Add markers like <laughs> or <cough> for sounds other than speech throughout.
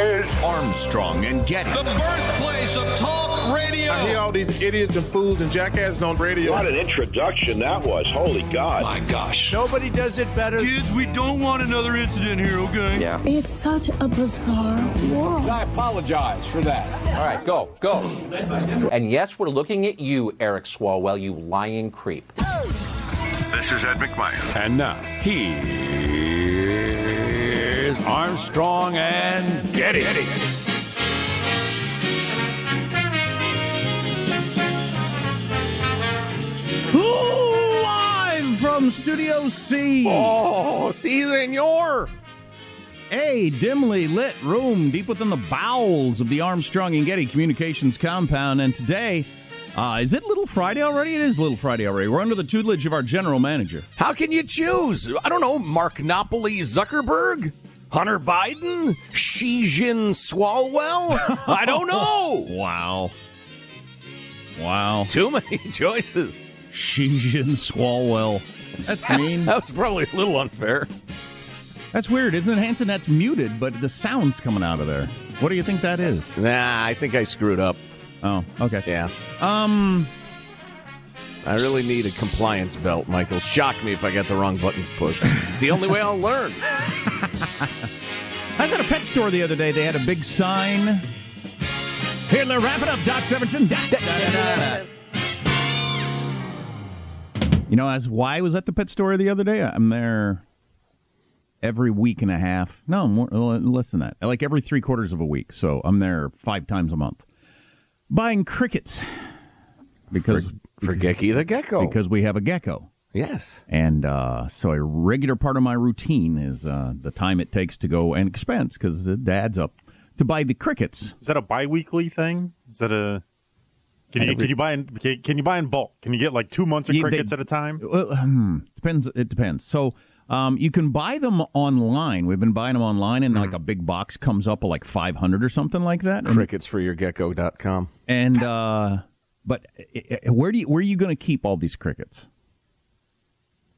Is Armstrong and Getty. The birthplace of talk radio. I hear all these idiots and fools and jackasses on radio. What an introduction that was. Holy God. My gosh. Nobody does it better. Kids, we don't want another incident here, okay? Yeah. It's such a bizarre world. I apologize for that. All right, go, go. And yes, we're looking at you, Eric Swalwell, you lying creep. This is Ed McMahon. And now, he Armstrong and Getty. Getty. Live from Studio C. Oh, si, senor. A dimly lit room deep within the bowels of the Armstrong and Getty Communications compound. And today, uh, is it Little Friday already? It is Little Friday already. We're under the tutelage of our general manager. How can you choose? I don't know, Mark Napoli Zuckerberg? Hunter Biden? Xi Jin Swalwell? <laughs> I don't know. wow. Wow. Too many <laughs> choices. Xi Jin Swalwell. That's mean. <laughs> that was probably a little unfair. That's weird, isn't it, Hanson? That's muted, but the sound's coming out of there. What do you think that is? Nah, I think I screwed up. Oh, okay. Yeah. Um, I really need a compliance belt, Michael. Shock me if I got the wrong buttons pushed. It's the only way I'll learn. <laughs> I was at a pet store the other day. They had a big sign. Here, they're wrapping up. Doc Severinsen. Da, da, da, you know, as why I was at the pet store the other day, I'm there every week and a half. No, more, less than that. Like every three quarters of a week. So I'm there five times a month buying crickets because for, for Gecky the gecko because we have a gecko. Yes, and uh, so a regular part of my routine is uh, the time it takes to go and expense because it adds up to buy the crickets. Is that a biweekly thing? Is that a can you, can you buy in can you buy in bulk? Can you get like two months of crickets they, at a time? Well, hmm, depends. It depends. So um, you can buy them online. We've been buying them online, and mm. like a big box comes up of like five hundred or something like that. Cricketsforyourgecko.com. And uh, but where do you, where are you going to keep all these crickets?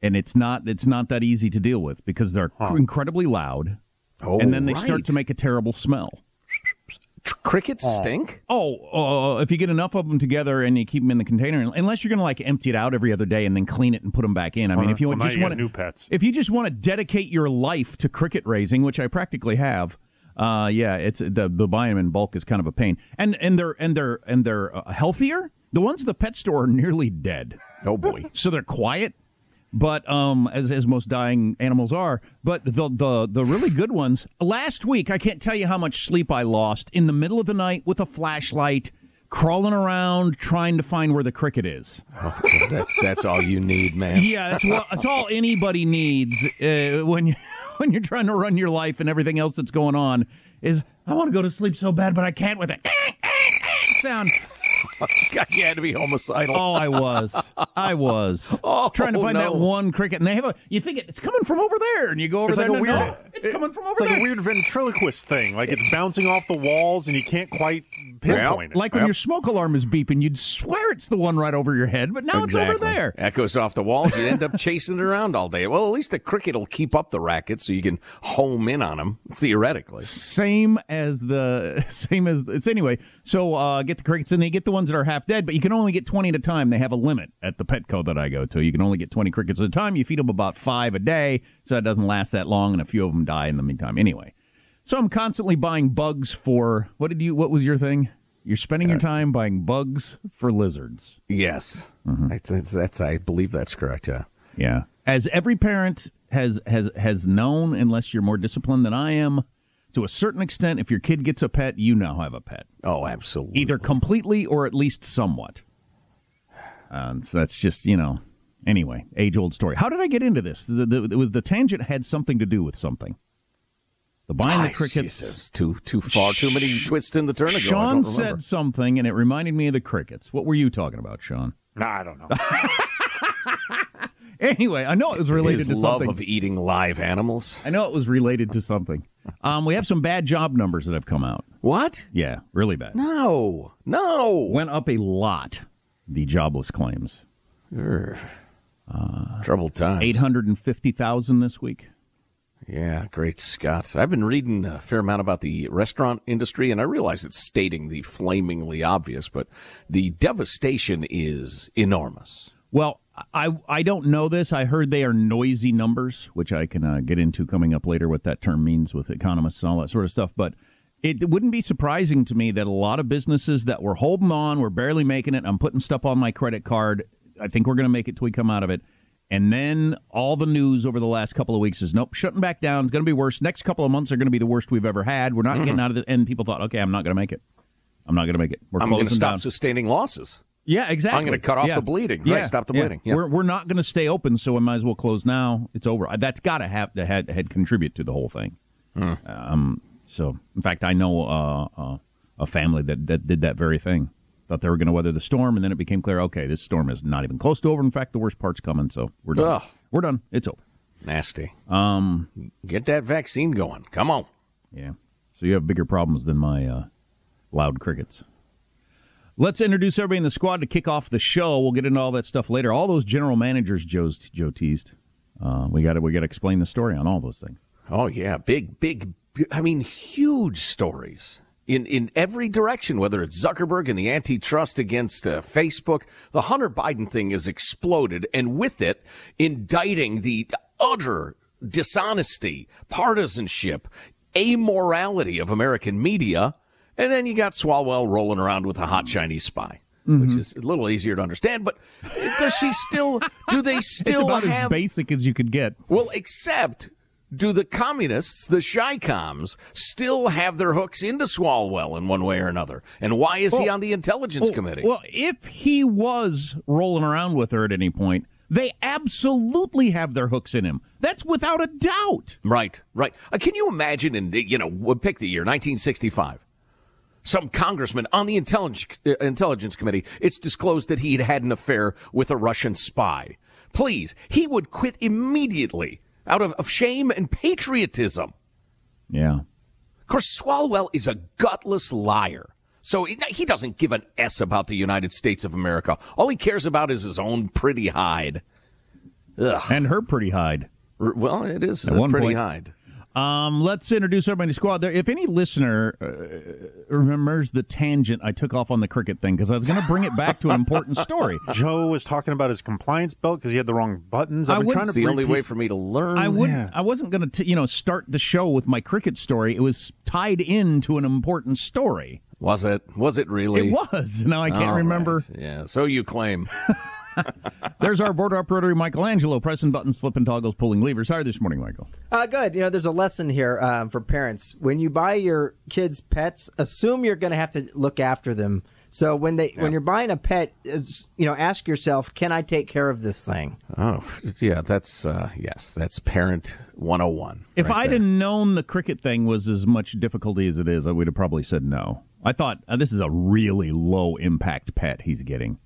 And it's not it's not that easy to deal with because they're huh. incredibly loud, oh, and then they right. start to make a terrible smell. Crickets stink. Oh, uh, if you get enough of them together and you keep them in the container, unless you're going to like empty it out every other day and then clean it and put them back in. I mean, if you just want new pets, if you just want to dedicate your life to cricket raising, which I practically have, uh, yeah, it's the the buying them in bulk is kind of a pain, and and they're and they're and they're uh, healthier. The ones at the pet store are nearly dead. Oh boy! so they're quiet, but um, as as most dying animals are. But the the the really good ones. Last week, I can't tell you how much sleep I lost in the middle of the night with a flashlight, crawling around trying to find where the cricket is. That's that's all you need, man. Yeah, that's what that's all anybody needs uh, when you <laughs> when you're trying to run your life and everything else that's going on. Is I want to go to sleep so bad, but I can't with it <laughs> sound. God, <laughs> you had to be homicidal. Oh, I was. I was. <laughs> Oh, trying to find no. that one cricket. And they have a, you think it, it's coming from over there. And you go over It's there. like and no, weird. it's coming from over there. It's like a weird ventriloquist thing. Like it's bouncing off the walls, and you can't quite pinpoint it. Like when your smoke alarm is beeping, you'd swear it's the one right over your head, but now it's over there. Echoes off the walls. You end up chasing it around all day. Well, at least the cricket will keep up the racket so you can home in on them theoretically. Same as the <laughs> same as it's anyway. So uh, get the crickets and they get the ones that are half dead, but you can only get twenty at a time. They have a limit at the Petco that I go to. You can only get twenty crickets at a time. You feed them about five a day, so it doesn't last that long, and a few of them die in the meantime. Anyway, so I'm constantly buying bugs for what did you? What was your thing? You're spending your uh, time buying bugs for lizards. Yes, mm-hmm. I think that's. I believe that's correct. Yeah. Yeah. As every parent has has has known, unless you're more disciplined than I am, to a certain extent, if your kid gets a pet, you now have a pet. Oh, absolutely. Either completely or at least somewhat. And so that's just you know. Anyway, age old story. How did I get into this? The, the, it was the tangent had something to do with something. The buying the crickets. Jesus, too too far, too many twists in the turn ago. Sean said something, and it reminded me of the crickets. What were you talking about, Sean? Nah, I don't know. <laughs> <laughs> Anyway, I know it was related His to love something. of eating live animals. I know it was related to something. Um, we have some bad job numbers that have come out. What? Yeah, really bad. No, no. Went up a lot. The jobless claims. Urgh. Troubled times. Eight hundred and fifty thousand this week. Yeah, great Scott. I've been reading a fair amount about the restaurant industry, and I realize it's stating the flamingly obvious, but the devastation is enormous. Well, I I don't know this. I heard they are noisy numbers, which I can uh, get into coming up later. What that term means with economists and all that sort of stuff, but. It wouldn't be surprising to me that a lot of businesses that were holding on, were barely making it. I'm putting stuff on my credit card. I think we're going to make it till we come out of it. And then all the news over the last couple of weeks is nope, shutting back down. It's going to be worse. Next couple of months are going to be the worst we've ever had. We're not Mm-hmm. getting out of it. And people thought, okay, I'm not going to make it. I'm not going to make it. We're I'm going to stop down. sustaining losses. Yeah, exactly. I'm gonna cut off Yeah. the bleeding. Yeah. Right, stop the Yeah. bleeding. Yeah. We're we're not going to stay open, so we might as well close now. It's over. That's got to have to had, had contribute to the whole thing. Hmm. Um. So, in fact, I know uh, uh, a family that that did that very thing. Thought they were going to weather the storm, and then it became clear, okay, this storm is not even close to over. In fact, the worst part's coming. So we're done. Ugh. We're done. It's over. Nasty. Um. Get that vaccine going. Come on. Yeah. So you have bigger problems than my uh, loud crickets. Let's introduce everybody in the squad to kick off the show. We'll get into all that stuff later. All those general managers Joe's, Joe teased. Uh, we got to we got to explain the story on all those things. Oh yeah, big, big. I mean, huge stories in in every direction. Whether it's Zuckerberg and the antitrust against uh, Facebook, the Hunter Biden thing has exploded, and with it, indicting the utter dishonesty, partisanship, amorality of American media. And then you got Swalwell rolling around with a hot Chinese spy. Which is a little easier to understand, but does she still? Do they <laughs> still it's about have as basic as you could get. well, except do the communists, the Chi-Coms, still have their hooks into Swalwell in one way or another? And why is he on the Intelligence Well- Committee? Well, if he was rolling around with her at any point, they absolutely have their hooks in him. That's without a doubt. right, right. Uh, can you imagine? In you know, pick the year 1965. Some congressman on the intelligence uh, intelligence committee. It's disclosed that he had had an affair with a Russian spy. Please, he would quit immediately out of, of shame and patriotism. Yeah. Of course, Swalwell is a gutless liar. So he doesn't give an S about the United States of America. All he cares about is his own pretty hide. Ugh. And her pretty hide. R- Well, it is At a pretty point. hide. Um, let's introduce everybody in the squad. There, if any listener uh, remembers the tangent I took off on the cricket thing, because I was going to bring it back to an important story. <laughs> Joe was talking about his compliance belt because he had the wrong buttons. I've I been trying to It's the only way for me to learn. I wouldn't. I wasn't going to, you know, start the show with my cricket story. It was tied into an important story. Was it? Was it really? It was. Now I can't All remember. right. Yeah. So you claim. <laughs> <laughs> There's our border up rotary Michelangelo pressing buttons, flipping toggles, pulling levers. How are you this morning, Michael? Uh, good. You know, there's a lesson here um, for parents. When you buy your kids pets, assume you're going to have to look after them So when they when you're buying a pet, is, you know, ask yourself, can I take care of this thing? Oh, yeah, that's uh, yes, that's parent 101. If right I'd there. have known the cricket thing was as much difficulty as it is, I would have probably said no. I thought uh, this is a really low impact pet he's getting.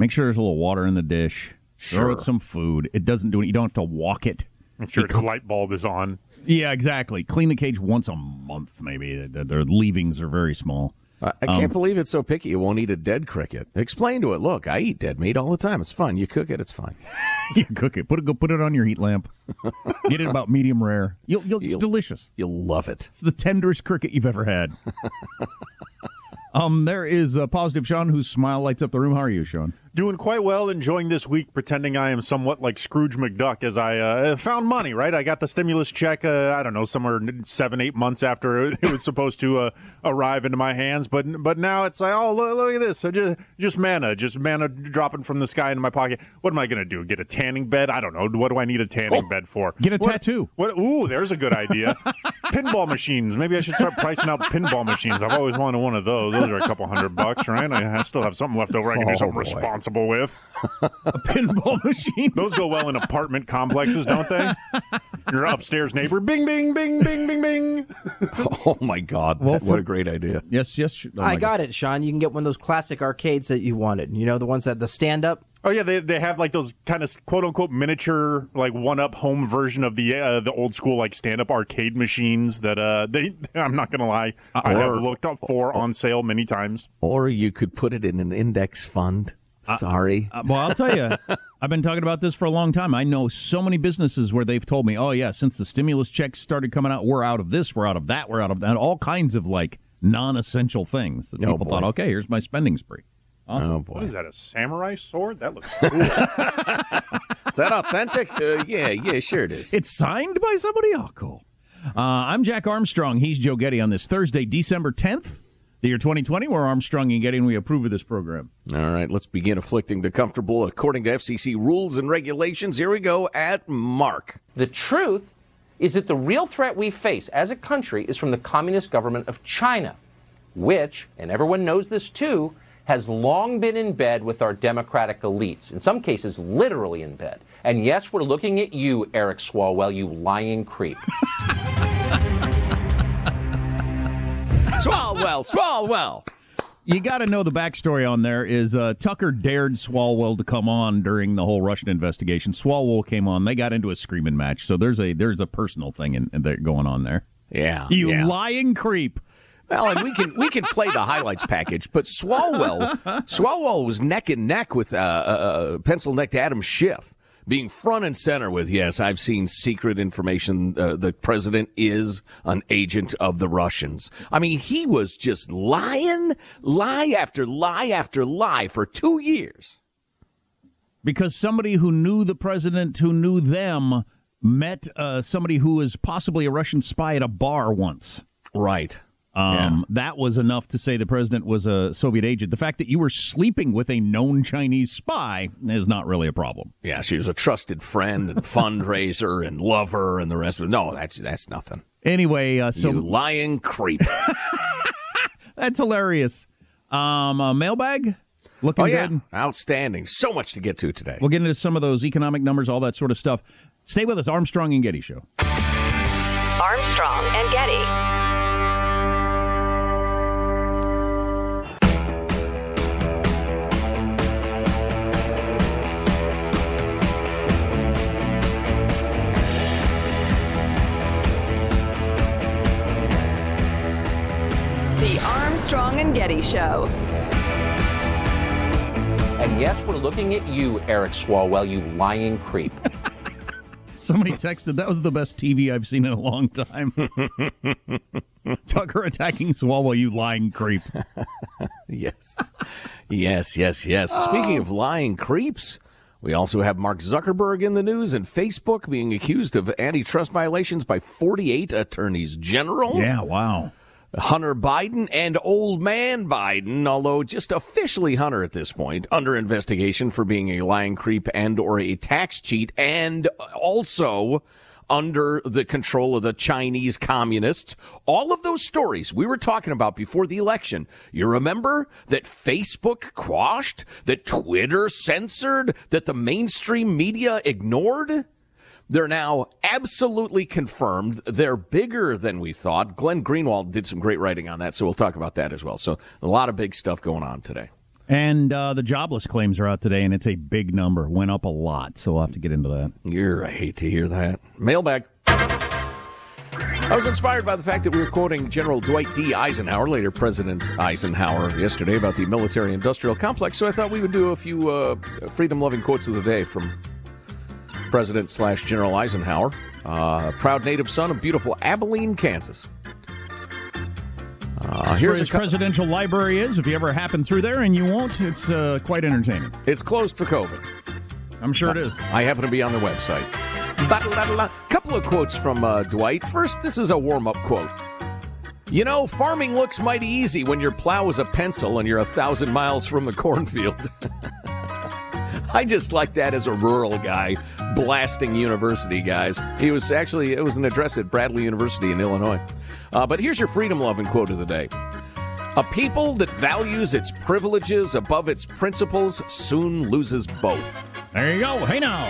Make sure there's a little water in the dish. Throw it some food. It doesn't do it. You don't have to walk it. Make sure its light bulb is on. Yeah, exactly. Clean the cage once a month, maybe. Their leavings are very small. I, I can't Um, believe it's so picky. It won't eat a dead cricket. Explain to it. Look, I eat dead meat all the time. It's fun. You cook it, it's fine. <laughs> you cook it. Put it. Go put it on your heat lamp. <laughs> Get it about medium rare. You'll, you'll, it's You'll- delicious. You'll love it. It's the tenderest cricket you've ever had. <laughs> um, there is a positive Sean whose smile lights up the room. How are you, Sean? Doing quite well, enjoying this week, pretending I am somewhat like Scrooge McDuck as I uh, found money, right? I got the stimulus check, uh, I don't know, somewhere seven, eight months after <laughs> it was supposed to uh, arrive into my hands. But but now it's like, oh, look, look at this. I just, just manna, just manna dropping from the sky into my pocket. What am I going to do? Get a tanning bed? I don't know. What do I need a tanning bed for? Get a What- tattoo. What? Ooh, there's a good idea. <laughs> pinball machines. Maybe I should start pricing out pinball machines. I've always wanted one of those. Those are a couple hundred bucks, right? I I still have something left over I can Oh, do something boy. responsible with. A pinball <laughs> machine. Those go well in apartment complexes, don't they? Your upstairs neighbor, bing, bing, bing, bing, bing, bing. Oh my God! Well, what for- a great idea. Yes, yes. oh I got it, Sean. You can get one of those classic arcades that you wanted. You know, the ones that the stand up. Oh yeah, they they have like those kind of quote unquote miniature like one up home version of the uh, the old school like stand up arcade machines that uh <laughs> they I'm not gonna lie I have looked up for on sale many times. Or you could put it in an index fund. Sorry. Uh, well, I'll tell you, <laughs> I've been talking about this for a long time. I know so many businesses where they've told me, "Oh yeah, since the stimulus checks started coming out, we're out of this, we're out of that, we're out of that." All kinds of like non-essential things that Oh, people boy. thought, "Okay, here's my spending spree." Awesome. oh boy. is that? A samurai sword? That looks <laughs> cool. Is that authentic? uh, yeah, yeah, sure it is. It's signed by somebody. Oh, cool. Uh, I'm Jack Armstrong. He's Joe Getty on this Thursday, December 10th, the year 2020. We're Armstrong and Getty, and we approve of this program. All right, let's begin afflicting the comfortable according to FCC rules and regulations. Here we go at Mark. The truth is that the real threat we face as a country is from the communist government of China, which, and everyone knows this too, has long been in bed with our democratic elites, in some cases, literally in bed. And yes, we're looking at you, Eric Swalwell, you lying creep. <laughs> Swalwell, Swalwell. You got to know the backstory on there is uh, Tucker dared Swalwell to come on during the whole Russian investigation. Swalwell came on. They got into a screaming match. So there's a there's a personal thing in, in there going on there. Yeah, You yeah. lying creep. Well, and we can we can play the highlights package, but Swalwell Swalwell was neck and neck with uh, uh, pencil necked Adam Schiff, being front and center with yes, I've seen secret information. Uh, the president is an agent of the Russians. I mean, he was just lying, lie after lie after lie for two years. because somebody who knew the president, who knew them, met uh, somebody who was possibly a Russian spy at a bar once. Right. Um, That was enough to say the president was a Soviet agent. The fact that you were sleeping with a known Chinese spy is not really a problem. Yeah, she was a trusted friend and fundraiser and lover and the rest of it. No, that's that's nothing. Anyway, uh, so you lying creep. <laughs> <laughs> that's hilarious. Um, uh, mailbag looking oh yeah, good. outstanding. So much to get to today. We'll get into some of those economic numbers, all that sort of stuff. Stay with us, Armstrong and Getty Show. Armstrong and Getty. Show. And yes, we're looking at you, Eric Swalwell, you lying creep. <laughs> Somebody texted, that was the best TV I've seen in a long time. <laughs> Tucker attacking Swalwell, you lying creep. <laughs> yes. Yes, yes, yes. Speaking of lying creeps, we also have Mark Zuckerberg in the news and Facebook being accused of antitrust violations by 48 attorneys general. Yeah, wow. Hunter Biden and old man Biden, although just officially Hunter at this point, under investigation for being a lying creep and or a tax cheat and also under the control of the Chinese communists. All of those stories we were talking about before the election. You remember that Facebook quashed, that Twitter censored, that the mainstream media ignored? They're now absolutely confirmed. They're bigger than we thought. Glenn Greenwald did some great writing on that, so we'll talk about that as well. So a lot of big stuff going on today. And uh, the jobless claims are out today, and it's a big number. Went up a lot, so we'll have to get into that. You're, I hate to hear that. Mailbag. I was inspired by the fact that we were quoting General Dwight D. Eisenhower, later President Eisenhower, yesterday about the military industrial complex. So I thought we would do a few uh, freedom loving quotes of the day from President slash General Eisenhower, uh, proud native son of beautiful Abilene, Kansas. Uh, here's where his co- presidential library is. If you ever happen through there and you won't, it's uh, quite entertaining. It's closed for COVID. I'm sure it is. I happen to be on the website. Couple of quotes from uh, Dwight. First, this is a warm up quote. You know, farming looks mighty easy when your plow is a pencil and you're a thousand miles from the cornfield. <laughs> I just like that as a rural guy blasting university guys. He was actually, it was an address at Bradley University in Illinois. Uh, but here's your freedom loving quote of the day A people that values its privileges above its principles soon loses both. There you go. Hey now.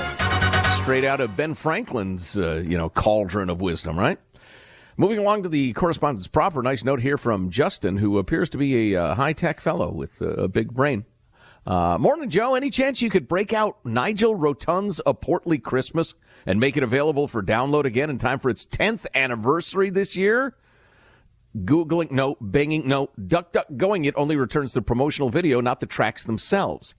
Straight out of Ben Franklin's, uh, you know, cauldron of wisdom, right? Moving along to the correspondence proper, nice note here from Justin, who appears to be a uh, high tech fellow with a big brain. Uh, morning, Joe. Any chance you could break out Nigel Rotund's A Portly Christmas and make it available for download again in time for its 10th anniversary this year? Googling, no. Banging, no. Duck, duck, going, it only returns the promotional video, not the tracks themselves.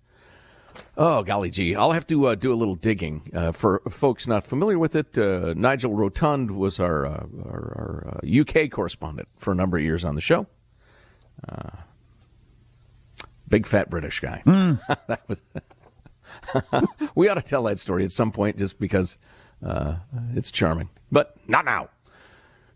Oh, golly gee. I'll have to uh, do a little digging. Uh, for folks not familiar with it, uh, Nigel Rotund was our, uh, our, our UK uh, correspondent for a number of years on the show. Big fat British guy. Mm. <laughs> that was. <laughs> we ought to tell that story at some point, just because uh, it's charming, but not now.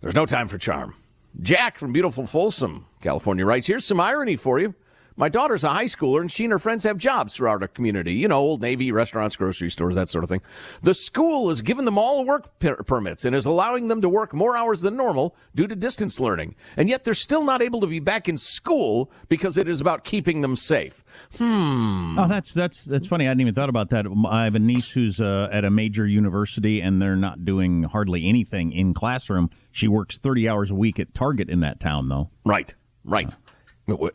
There's no time for charm. Jack from beautiful Folsom, California writes, "Here's some irony for you." My daughter's a high schooler and she and her friends have jobs throughout our community. You know, Old Navy, restaurants, grocery stores, that sort of thing. The school has given them all work per- permits and is allowing them to work more hours than normal due to distance learning. And yet they're still not able to be back in school because it is about keeping them safe. Hmm. Oh, that's that's that's funny. I hadn't even thought about that. I have a niece who's uh, at a major university and they're not doing hardly anything in classroom. She works 30 hours a week at Target in that town though. Right. Right. Uh.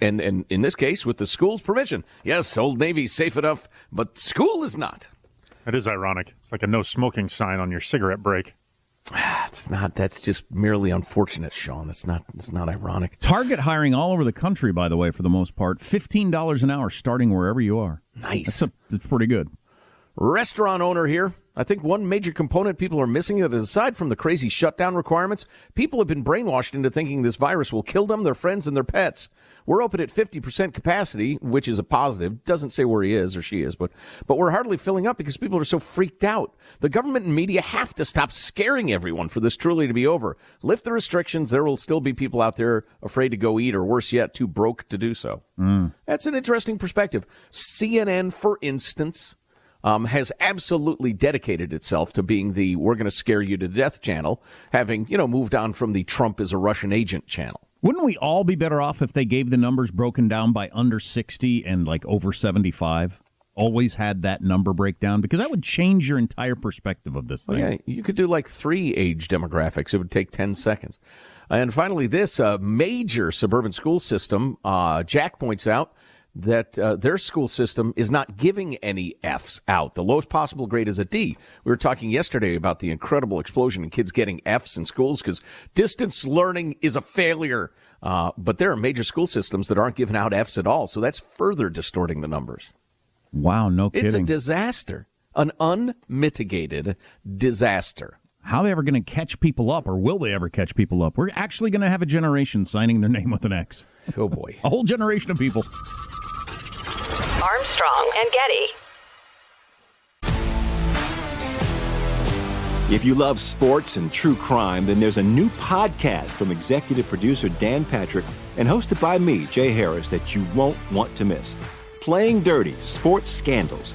And, and in this case, with the school's permission. Yes, Old Navy's safe enough, but school is not. That is ironic. It's like a no smoking sign on your cigarette break. Ah, it's not. That's just merely unfortunate, Sean. That's not. It's not ironic. Target hiring all over the country, by the way, for the most part. Fifteen dollars an hour, starting wherever you are. Nice. That's, a, that's pretty good. Restaurant owner here. I think one major component people are missing is aside from the crazy shutdown requirements, people have been brainwashed into thinking this virus will kill them, their friends, and their pets. We're open at 50% capacity, which is a positive. Doesn't say where he is or she is, but, but we're hardly filling up because people are so freaked out. The government and media have to stop scaring everyone for this truly to be over. Lift the restrictions. There will still be people out there afraid to go eat or worse yet, too broke to do so. Mm. That's an interesting perspective. CNN, for instance, um, has absolutely dedicated itself to being the we're going to scare you to death channel, having, you know, moved on from the Trump is a Russian agent channel. Wouldn't we all be better off if they gave the numbers broken down by under 60 and like over 75? Always had that number breakdown because that would change your entire perspective of this thing. yeah, you could do like three age demographics. It would take 10 seconds. And finally, this uh, major suburban school system, uh, Jack points out, that uh, their school system is not giving any Fs out. The lowest possible grade is a D. We were talking yesterday about the incredible explosion in kids getting Fs in schools because distance learning is a failure. Uh, but there are major school systems that aren't giving out Fs at all. So that's further distorting the numbers. Wow, no kidding. It's a disaster, an unmitigated disaster. How are they ever going to catch people up, or will they ever catch people up? We're actually going to have a generation signing their <laughs> name with an X. Oh, boy. a whole generation of people. Armstrong and Getty. If you love sports and true crime, then there's a new podcast from executive producer Dan Patrick and hosted by me, Jay Harris, that you won't want to miss. Playing Dirty Sports Scandals.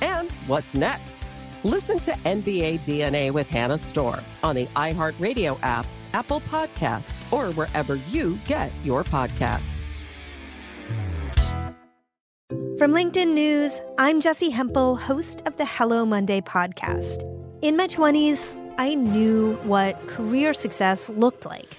And what's next? Listen to NBA DNA with Hannah Storm on the iHeartRadio app, Apple Podcasts, or wherever you get your podcasts. From LinkedIn News, I'm Jesse Hempel, host of the Hello Monday podcast. In my 20s, I knew what career success looked like.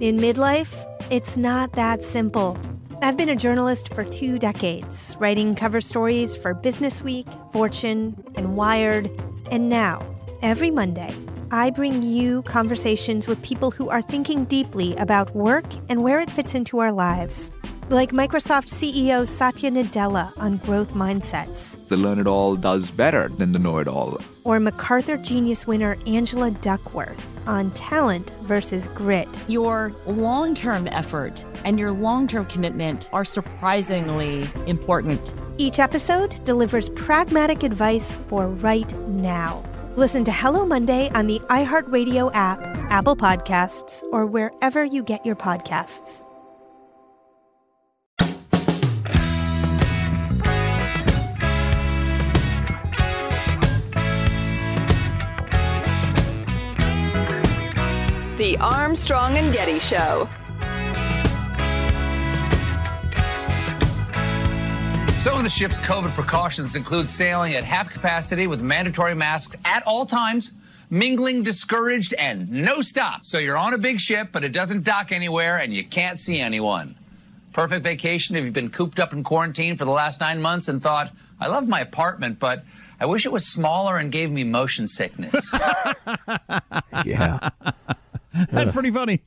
In midlife, it's not that simple. I've been a journalist for two decades, writing cover stories for Business Week, Fortune, and Wired. And now, every Monday, I bring you conversations with people who are thinking deeply about work and where it fits into our lives. Like Microsoft CEO Satya Nadella on growth mindsets. The learn it all does better than the know it all. Or MacArthur Genius winner Angela Duckworth on talent versus grit. Your long term effort and your long term commitment are surprisingly important. Each episode delivers pragmatic advice for right now. Listen to Hello Monday on the iHeartRadio app, Apple Podcasts, or wherever you get your podcasts. The Armstrong and Getty Show. Some of the ship's COVID precautions include sailing at half capacity with mandatory masks at all times, mingling discouraged, and no stop. So you're on a big ship, but it doesn't dock anywhere and you can't see anyone. Perfect vacation if you've been cooped up in quarantine for the last nine months and thought, I love my apartment, but I wish it was smaller and gave me motion sickness. <laughs> yeah. <laughs> That's pretty funny.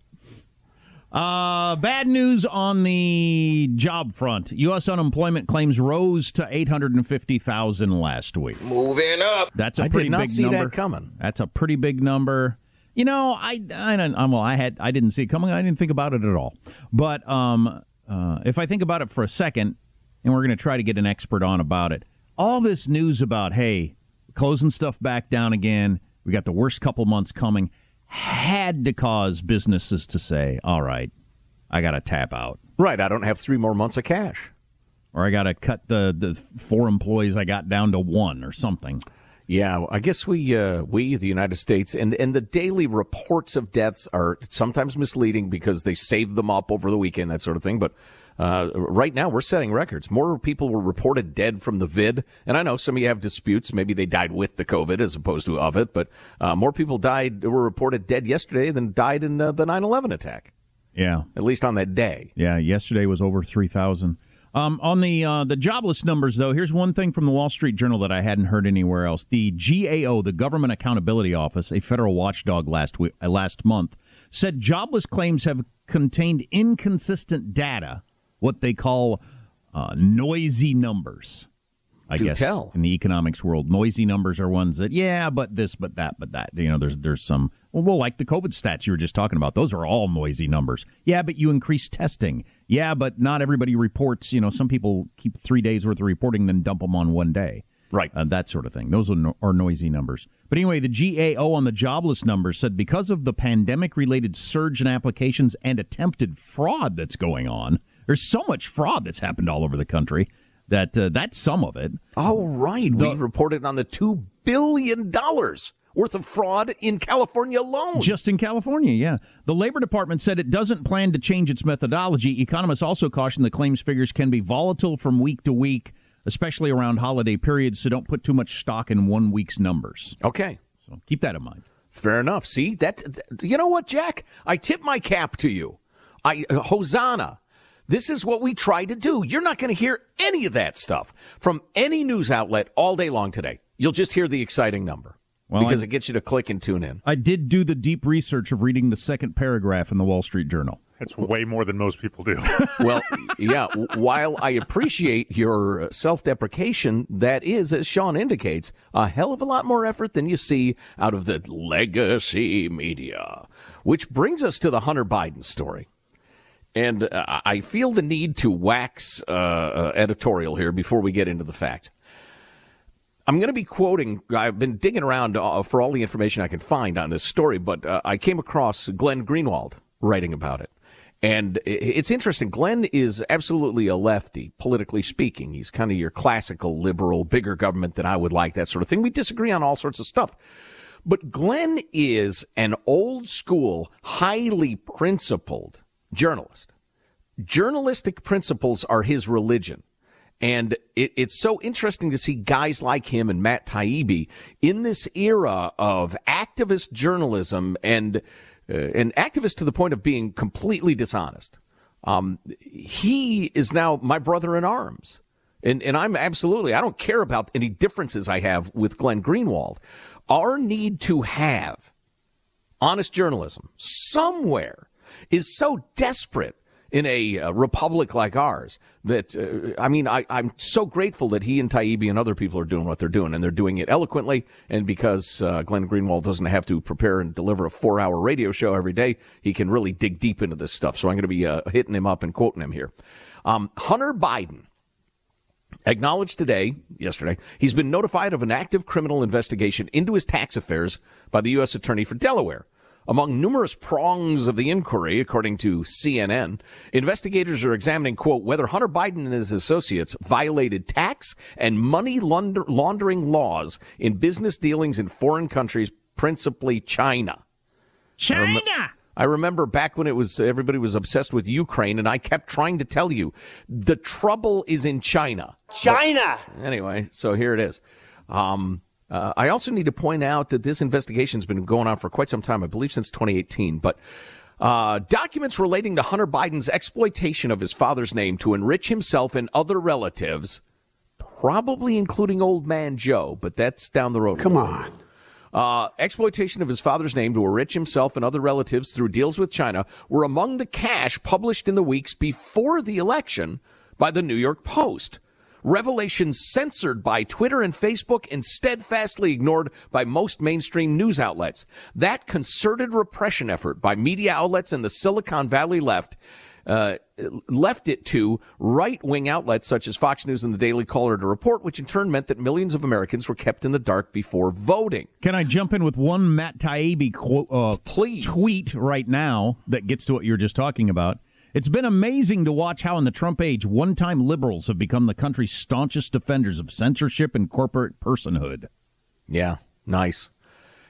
Uh, bad news on the job front. U.S. unemployment claims rose to 850,000 last week. Moving up. That's a I pretty I did not big see number. that coming. That's a pretty big number. You know, I, I don't, I'm, well, I had, I didn't see it coming. I didn't think about it at all. But um, uh, if I think about it for a second, and we're going to try to get an expert on about it, all this news about hey, closing stuff back down again. We got the worst couple months coming. Had to cause businesses to say, all right, I got to tap out. Right. I don't have three more months of cash. Or I got to cut the, the four employees I got down to one or something. Yeah, I guess we, uh, we, the United States, and, and the daily reports of deaths are sometimes misleading because they save them up over the weekend, that sort of thing. But uh, right now, we're setting records. More people were reported dead from the vid, and I know some of you have disputes. Maybe they died with the COVID as opposed to of it, but uh, more people died were reported dead yesterday than died in uh, the 9/11 attack. Yeah, at least on that day. Yeah, yesterday was over three thousand. Um, on the uh, the jobless numbers, though, here's one thing from the Wall Street Journal that I hadn't heard anywhere else. The GAO, the Government Accountability Office, a federal watchdog last week, uh, last month, said jobless claims have contained inconsistent data, what they call uh, noisy numbers. I Do guess tell. in the economics world, noisy numbers are ones that yeah, but this, but that, but that. You know, there's there's some well, well, like the COVID stats you were just talking about. Those are all noisy numbers. Yeah, but you increase testing. Yeah, but not everybody reports. You know, some people keep three days worth of reporting, then dump them on one day. Right. Uh, that sort of thing. Those are, no, are noisy numbers. But anyway, the GAO on the jobless numbers said because of the pandemic related surge in applications and attempted fraud that's going on, there's so much fraud that's happened all over the country. That uh, that's some of it. All right. The, we reported on the two billion dollars worth of fraud in California alone. Just in California, yeah. The Labor Department said it doesn't plan to change its methodology. Economists also caution the claims figures can be volatile from week to week, especially around holiday periods, so don't put too much stock in one week's numbers. Okay. So keep that in mind. Fair enough. See, that you know what, Jack? I tip my cap to you. I uh, Hosanna. This is what we try to do. You're not going to hear any of that stuff from any news outlet all day long today. You'll just hear the exciting number. Well, because I, it gets you to click and tune in. I did do the deep research of reading the second paragraph in the Wall Street Journal. It's way more than most people do. <laughs> well, yeah. While I appreciate your self deprecation, that is, as Sean indicates, a hell of a lot more effort than you see out of the legacy media. Which brings us to the Hunter Biden story. And uh, I feel the need to wax uh, uh, editorial here before we get into the facts. I'm going to be quoting, I've been digging around uh, for all the information I can find on this story, but uh, I came across Glenn Greenwald writing about it. And it's interesting. Glenn is absolutely a lefty, politically speaking. He's kind of your classical liberal, bigger government than I would like, that sort of thing. We disagree on all sorts of stuff. But Glenn is an old school, highly principled journalist. Journalistic principles are his religion. And it, it's so interesting to see guys like him and Matt Taibbi in this era of activist journalism and uh, an activist to the point of being completely dishonest. Um, he is now my brother in arms. And, and I'm absolutely, I don't care about any differences I have with Glenn Greenwald. Our need to have honest journalism somewhere is so desperate in a, a republic like ours that uh, I mean I, am so grateful that he and Taibbi and other people are doing what they're doing and they're doing it eloquently and because uh, Glenn Greenwald doesn't have to prepare and deliver a four hour radio show every day he can really dig deep into this stuff so I'm going to be uh, hitting him up and quoting him here um, Hunter Biden acknowledged today yesterday he's been notified of an active criminal investigation into his tax affairs by the U.S. Attorney for Delaware among numerous prongs of the inquiry, according to CNN, investigators are examining, quote, whether Hunter Biden and his associates violated tax and money laundering laws in business dealings in foreign countries, principally China. China! I, rem- I remember back when it was everybody was obsessed with Ukraine, and I kept trying to tell you the trouble is in China. China. But anyway, so here it is. Um, uh, I also need to point out that this investigation has been going on for quite some time, I believe since 2018. But uh, documents relating to Hunter Biden's exploitation of his father's name to enrich himself and other relatives, probably including old man Joe, but that's down the road. Come on. Uh, exploitation of his father's name to enrich himself and other relatives through deals with China were among the cache published in the weeks before the election by the New York Post revelations censored by Twitter and Facebook and steadfastly ignored by most mainstream news outlets. That concerted repression effort by media outlets and the Silicon Valley left uh, left it to right wing outlets such as Fox News and the Daily Caller to report, which in turn meant that millions of Americans were kept in the dark before voting. Can I jump in with one Matt Taibbi quote, uh, Please. tweet right now that gets to what you were just talking about? It's been amazing to watch how, in the Trump age, one time liberals have become the country's staunchest defenders of censorship and corporate personhood. Yeah, nice.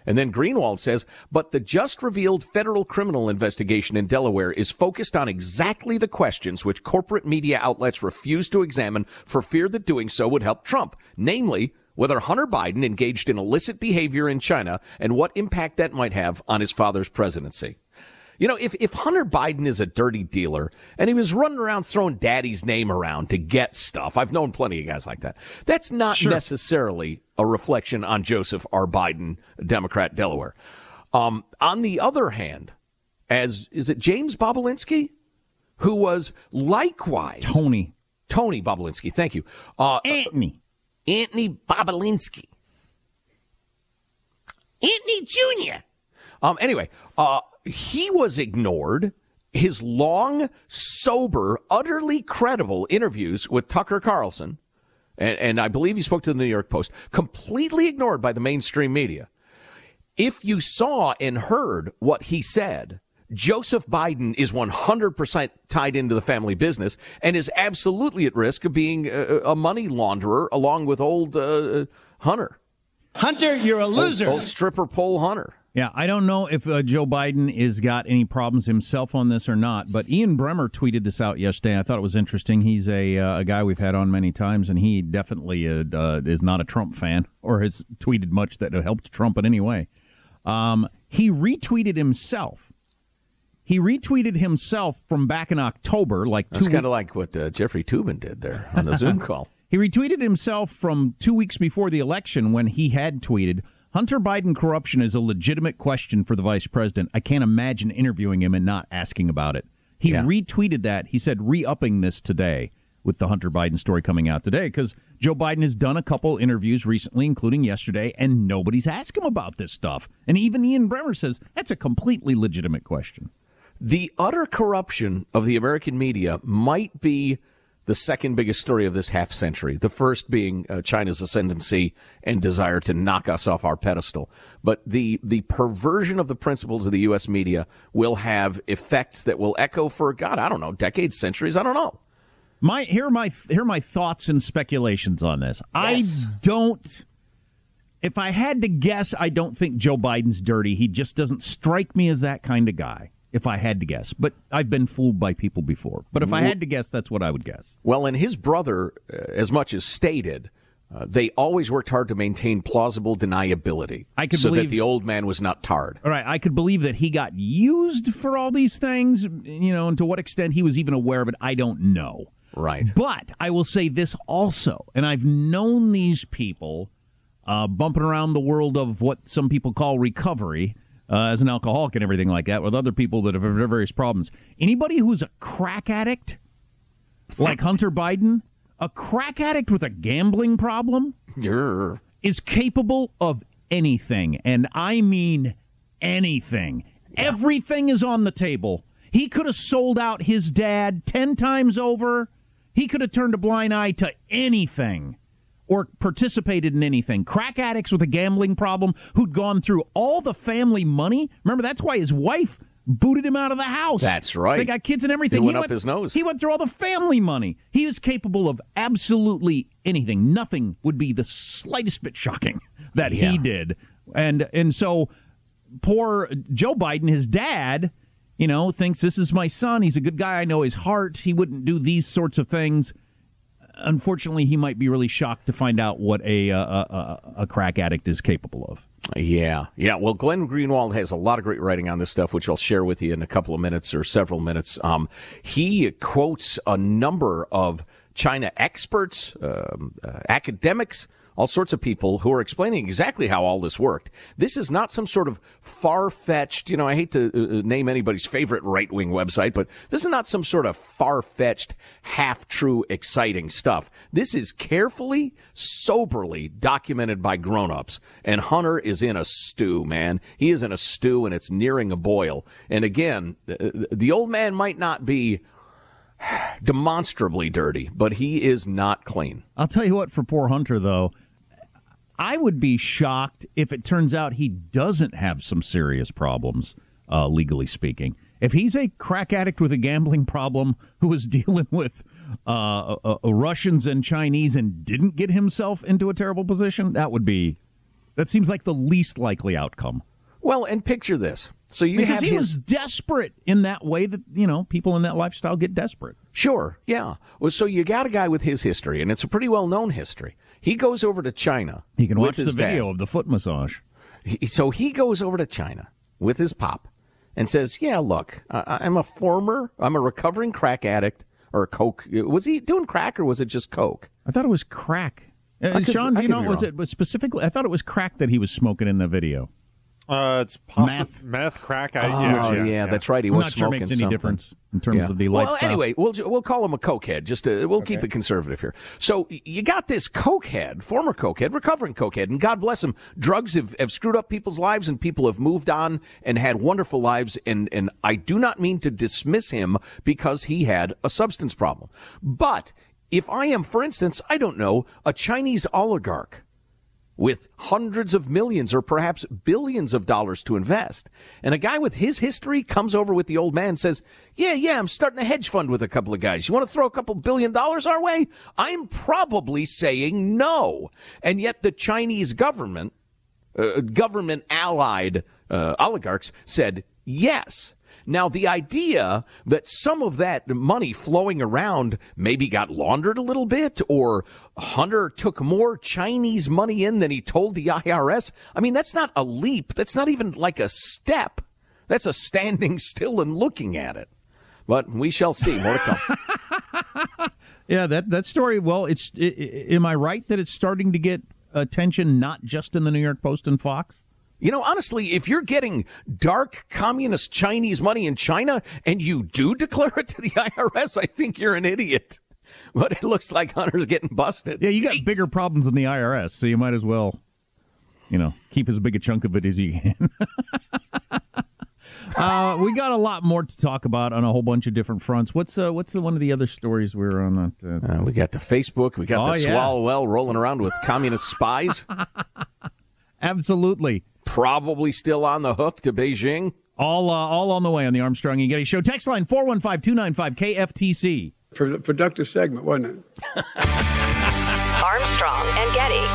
And then Greenwald says, but the just revealed federal criminal investigation in Delaware is focused on exactly the questions which corporate media outlets refuse to examine for fear that doing so would help Trump, namely, whether Hunter Biden engaged in illicit behavior in China and what impact that might have on his father's presidency. You know, if, if Hunter Biden is a dirty dealer and he was running around throwing daddy's name around to get stuff, I've known plenty of guys like that. That's not sure. necessarily a reflection on Joseph R. Biden, Democrat, Delaware. Um, on the other hand, as is it James Bobulinski, who was likewise Tony Tony Bobulinski. Thank you, uh, Anthony Anthony Bobulinski, Anthony Jr. Um, anyway, uh, he was ignored. His long, sober, utterly credible interviews with Tucker Carlson, and, and I believe he spoke to the New York Post, completely ignored by the mainstream media. If you saw and heard what he said, Joseph Biden is 100% tied into the family business and is absolutely at risk of being a, a money launderer along with old uh, Hunter. Hunter, you're a loser. Old, old stripper pole Hunter. Yeah, I don't know if uh, Joe Biden has got any problems himself on this or not, but Ian Bremmer tweeted this out yesterday. I thought it was interesting. He's a uh, a guy we've had on many times, and he definitely uh, uh is not a Trump fan or has tweeted much that helped Trump in any way. Um, he retweeted himself. He retweeted himself from back in October, like That's kind of like what uh, Jeffrey Toobin did there on the Zoom <laughs> call. He retweeted himself from two weeks before the election when he had tweeted, Hunter Biden corruption is a legitimate question for the vice president. I can't imagine interviewing him and not asking about it. He yeah. retweeted that. He said, re upping this today with the Hunter Biden story coming out today because Joe Biden has done a couple interviews recently, including yesterday, and nobody's asked him about this stuff. And even Ian Bremmer says that's a completely legitimate question. The utter corruption of the American media might be the second biggest story of this half century. The first being uh, China's ascendancy and desire to knock us off our pedestal. But the the perversion of the principles of the U.S. media will have effects that will echo for God, I don't know, decades, centuries, I don't know. My here are my here are my thoughts and speculations on this. Yes. I don't. If I had to guess, I don't think Joe Biden's dirty. He just doesn't strike me as that kind of guy if I had to guess. But I've been fooled by people before. But if I had to guess, that's what I would guess. Well, and his brother, uh, as much as stated, uh, they always worked hard to maintain plausible deniability, I could so believe, that the old man was not tarred. All right, I could believe that he got used for all these things, you know, and to what extent he was even aware of it, I don't know. Right. But I will say this also, and I've known these people uh, bumping around the world of what some people call recovery uh, as an alcoholic and everything like that with other people that have various problems. Anybody who's a crack addict, like Hunter Biden, a crack addict with a gambling problem, is capable of anything. And I mean anything. Yeah. Everything is on the table. He could have sold out his dad 10 times over. He could have turned a blind eye to anything or participated in anything. Crack addicts with a gambling problem who'd gone through all the family money. Remember, that's why his wife booted him out of the house. That's right. They got kids and everything. He went he up went, his nose. He went through all the family money. He is capable of absolutely anything. Nothing would be the slightest bit shocking <laughs> that yeah. he did. And and so poor Joe Biden, his dad, you know, thinks this is my son. He's a good guy. I know his heart. He wouldn't do these sorts of things unfortunately, he might be really shocked to find out what a, a, a, a crack addict is capable of. Yeah, yeah. Well, Glenn Greenwald has a lot of great writing on this stuff, which I'll share with you in a couple of minutes or several minutes. Um, he quotes a number of China experts, um, uh, academics, all sorts of people who are explaining exactly how all this worked. This is not some sort of far fetched, you know, I hate to uh, uh name anybody's favorite right wing website, but this is not some sort of far fetched, half true, exciting stuff. This is carefully, soberly documented by grown ups. And Hunter is in a stew, man. He is in a stew and it's nearing a boil. And again, the old man might not be <sighs> demonstrably dirty, but he is not clean. I'll tell you what, for poor Hunter, though, I would be shocked if it turns out he doesn't have some serious problems, uh, legally speaking. If he's a crack addict with a gambling problem <laughs> who is dealing with uh, uh, uh, Russians and Chinese and didn't get himself into a terrible position, that would be that seems like the least likely outcome. Well, and picture this. So you because have he his... was desperate in that way that you know people in that lifestyle get desperate. Sure, yeah. Well, so you got a guy with his history, and it's a pretty well known history. He goes over to China. He can watch the video dad. of the foot massage. He, so he goes over to China with his pop and says, "Yeah, look, I, I'm a former, I'm a recovering crack addict or a coke. Was he doing crack or was it just coke? I thought it was crack. Uh, could, Sean, do you know was it was specifically? I thought it was crack that he was smoking in the video. Uh, it's possible meth. meth crack. I, oh, yeah, yeah, yeah, that's right. He was not smoking sure makes any something. difference in terms yeah. of the lifestyle. Well, anyway, we'll we'll call him a cokehead. Just to, we'll okay. keep it conservative here. So you got this cokehead, former cokehead, recovering cokehead, and God bless him. Drugs have, have screwed up people's lives, and people have moved on and had wonderful lives. And and I do not mean to dismiss him because he had a substance problem, but if I am, for instance, I don't know, a Chinese oligarch with hundreds of millions or perhaps billions of dollars to invest. And a guy with his history comes over with the old man says, Yeah, yeah, I'm starting a hedge fund with a couple of guys. You want to throw a couple billion dollars our way? I'm probably saying no. And yet the Chinese government, uh, government allied uh, oligarchs said yes. Now, the idea that some of that money flowing around maybe got laundered a little bit or Hunter took more Chinese money in than he told the IRS, I mean, that's not a leap. That's not even like a step. That's a standing <laughs> still and looking at it. But we shall see. More to come. <laughs> yeah, that, that story, well, it's, it, it, am I right that it's starting to get attention not just in the New York Post and Fox? You know, honestly, if you're getting dark communist Chinese money in China and you do declare it to the IRS, I think you're an idiot. But it looks like Hunter's getting busted. Yeah, you got bigger problems than the IRS, so you might as well, you know, keep as big a chunk of it as you can. <laughs> uh, we got a lot more to talk about on a whole bunch of different fronts. What's uh, what's the, one of the other stories we were on? That, uh, we got the Facebook. We got oh, the yeah. Swalwell rolling around with communist spies. <laughs> Absolutely probably still on the hook to Beijing. All uh, all on the way on the Armstrong and Getty Show. Text line 415-295-KFTC. For productive segment, wasn't it? <laughs> Armstrong and Getty.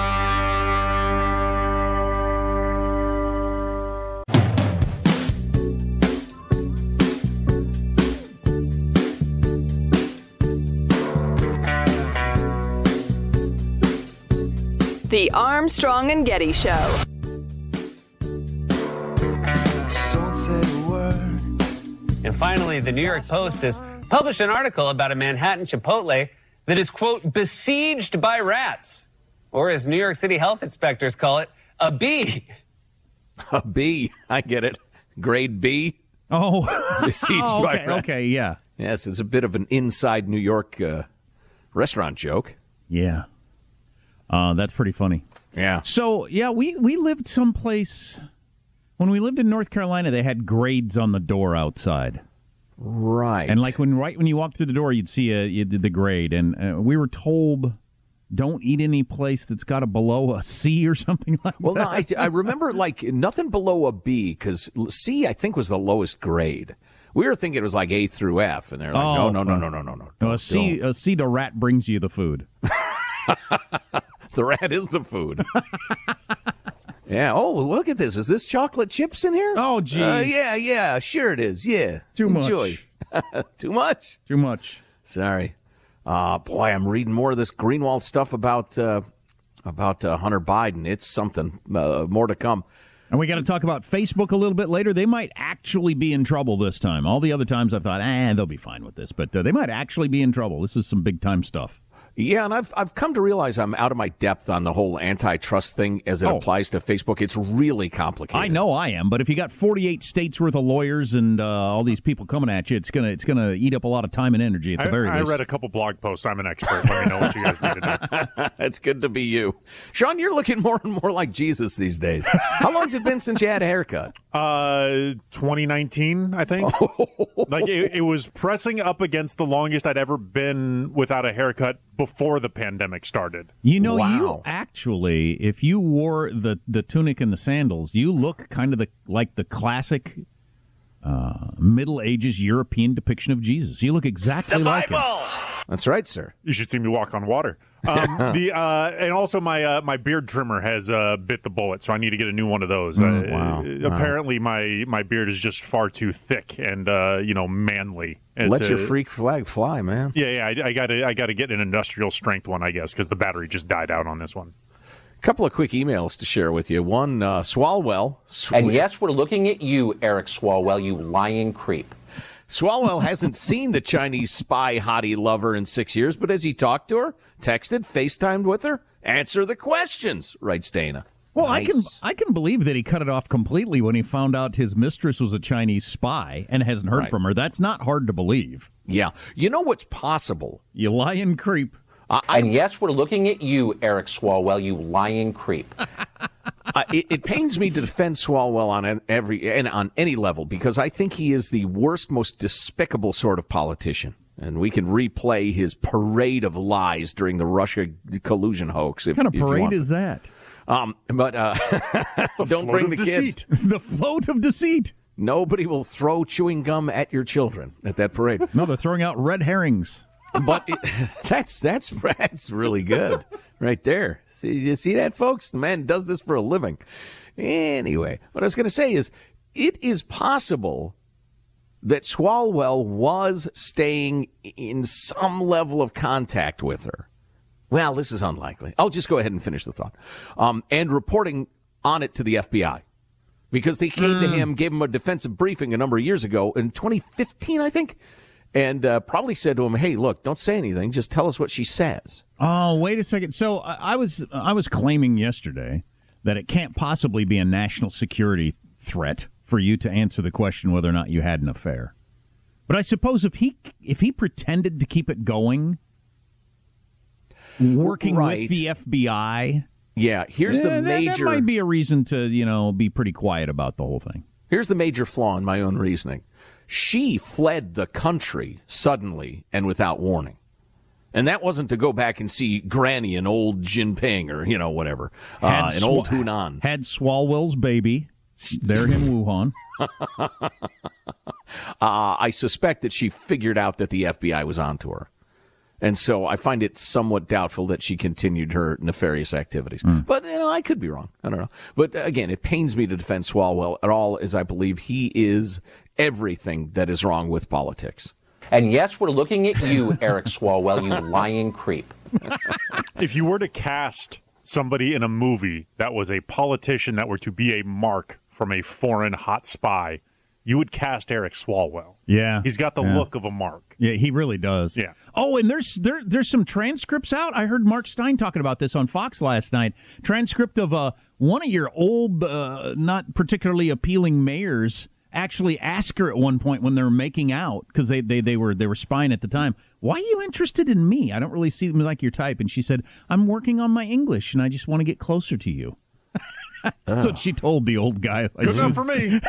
The Armstrong and Getty Show. And finally, the New York Post has published an article about a Manhattan Chipotle that is, quote, besieged by rats. Or as New York City health inspectors call it, a bee. A B. I get it. Grade B. Oh. <laughs> besieged oh, okay, by rats. Okay, yeah. Yes, it's a bit of an inside New York uh, restaurant joke. Yeah. Uh, that's pretty funny. Yeah. So, yeah, we, we lived someplace when we lived in North Carolina, they had grades on the door outside. Right. And like when right when you walked through the door, you'd see a, you, the grade, and uh, we were told don't eat any place that's got a below a C or something like well, that. Well, no, I, I remember like nothing below a B because C I think was the lowest grade. We were thinking it was like A through F, and they're like, oh, no, no, no, no, no, no, no. no a C, a C, the rat brings you the food. <laughs> the rat is the food. <laughs> Yeah. Oh, look at this. Is this chocolate chips in here? Oh, gee. Uh, yeah, yeah. Sure it is. Yeah. Too Enjoy. much. <laughs> Too much. Too much. Sorry. Uh, boy, I'm reading more of this Greenwald stuff about uh, about uh, Hunter Biden. It's something. Uh, more to come. And we got to talk about Facebook a little bit later. They might actually be in trouble this time. All the other times I've thought, eh, they'll be fine with this, but uh, they might actually be in trouble. This is some big time stuff. Yeah, and I've I've come to realize I'm out of my depth on the whole antitrust thing as it Oh. applies to Facebook. It's really complicated. I know I am, but if you got 48 states worth of lawyers and uh, all these people coming at you, it's gonna it's gonna eat up a lot of time and energy at the I, very I least. I read a couple blog posts. I'm an expert. Let me know what you guys need to know. <laughs> it's good to be you, Sean. You're looking more and more like Jesus these days. How long's it been since you had a haircut? Uh, 2019, I think. <laughs> like it, it was pressing up against the longest I'd ever been without a haircut before the pandemic started. You know, you actually, if you wore the, the tunic and the sandals, you look kind of the like the classic uh, Middle Ages European depiction of Jesus. You look exactly like him. That's right, sir. You should see me walk on water. Um, <laughs> the uh, and also my uh, my beard trimmer has uh, bit the bullet, so I need to get a new one of those. Mm, Uh, wow. Wow. Apparently, my my beard is just far too thick and uh, you know manly. It's Let your freak flag fly, man. Yeah, yeah. I got to I got to get an industrial strength one, I guess, because the battery just died out on this one. couple of quick emails to share with you. One, uh, Swalwell. And yes, we're looking at you, Eric Swalwell, you lying creep. Swalwell hasn't seen the Chinese spy hottie lover in six years, but has he talked to her, texted, FaceTimed with her? Answer the questions, writes Dana. Well, I can I can believe that he cut it off completely when he found out his mistress was a Chinese spy and hasn't heard Right. from her. That's not hard to believe. Yeah. You know what's possible? You lying creep. and yes, we're looking at you, Eric Swalwell, you lying creep. <laughs> <laughs> uh, it, it pains me to defend Swalwell on every and on any level because I think he is the worst, most despicable sort of politician. And we can replay his parade of lies during the Russia collusion hoax. If, What kind of parade is that? Um, but uh, <laughs> don't bring the deceit. kids. <laughs> the float of deceit. Nobody will throw chewing gum at your children at that parade. No, they're throwing out red herrings. But it, <laughs> that's that's that's really good right there. See, you see that, folks? The man does this for a living. Anyway, what I was going to say is, it is possible that Swalwell was staying in some level of contact with her. Well, this is unlikely. I'll just go ahead and finish the thought. Um, and reporting on it to the FBI because they came to him, gave him a defensive briefing a number of years ago in 2015, I think, and uh, probably said to him, "Hey, look, don't say anything. Just tell us what she says." Oh, wait a second. So I was I was claiming yesterday that it can't possibly be a national security threat for you to answer the question whether or not you had an affair. But I suppose if he if he pretended to keep it going, working Right. with the FBI, Yeah, here's eh, the that- that, major. might be a reason to you know be pretty quiet about the whole thing. Here's the major flaw in my own reasoning. She fled the country suddenly and without warning. And that wasn't to go back and see Granny and old Jinping or, you know, whatever, uh, and old Hunan. Had Swalwell's baby there in Wuhan. <laughs> Uh, I suspect that she figured out that the FBI was onto her. And so I find it somewhat doubtful that she continued her nefarious activities. But, you know, I could be wrong. I don't know. But uh, again, it pains me to defend Swalwell at all, as I believe he is everything that is wrong with politics. And yes, we're looking at you, Eric Swalwell, you <laughs> lying creep. if you were to cast somebody in a movie that was a politician that were to be a mark from a foreign hot spy, you would cast Eric Swalwell. Yeah, He's got the yeah. look of a mark. Yeah, he really does. Yeah. Oh, and there's there there's some transcripts out. I heard Mark Steyn talking about this on Fox last night. Transcript of uh one of your old, uh, not particularly appealing mayors actually asked her at one point when they were making out because they, they they were they were spying at the time. Why are you interested in me? I don't really seem like your type. And she said, I'm working on my English and I just want to get closer to you. That's what she told the old guy. Like, Good enough for me.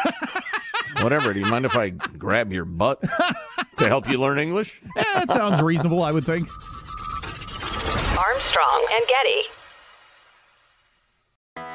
<laughs> Whatever. Do you mind if I grab your butt to help you learn English? Yeah, that sounds reasonable, I would think. Armstrong and Getty.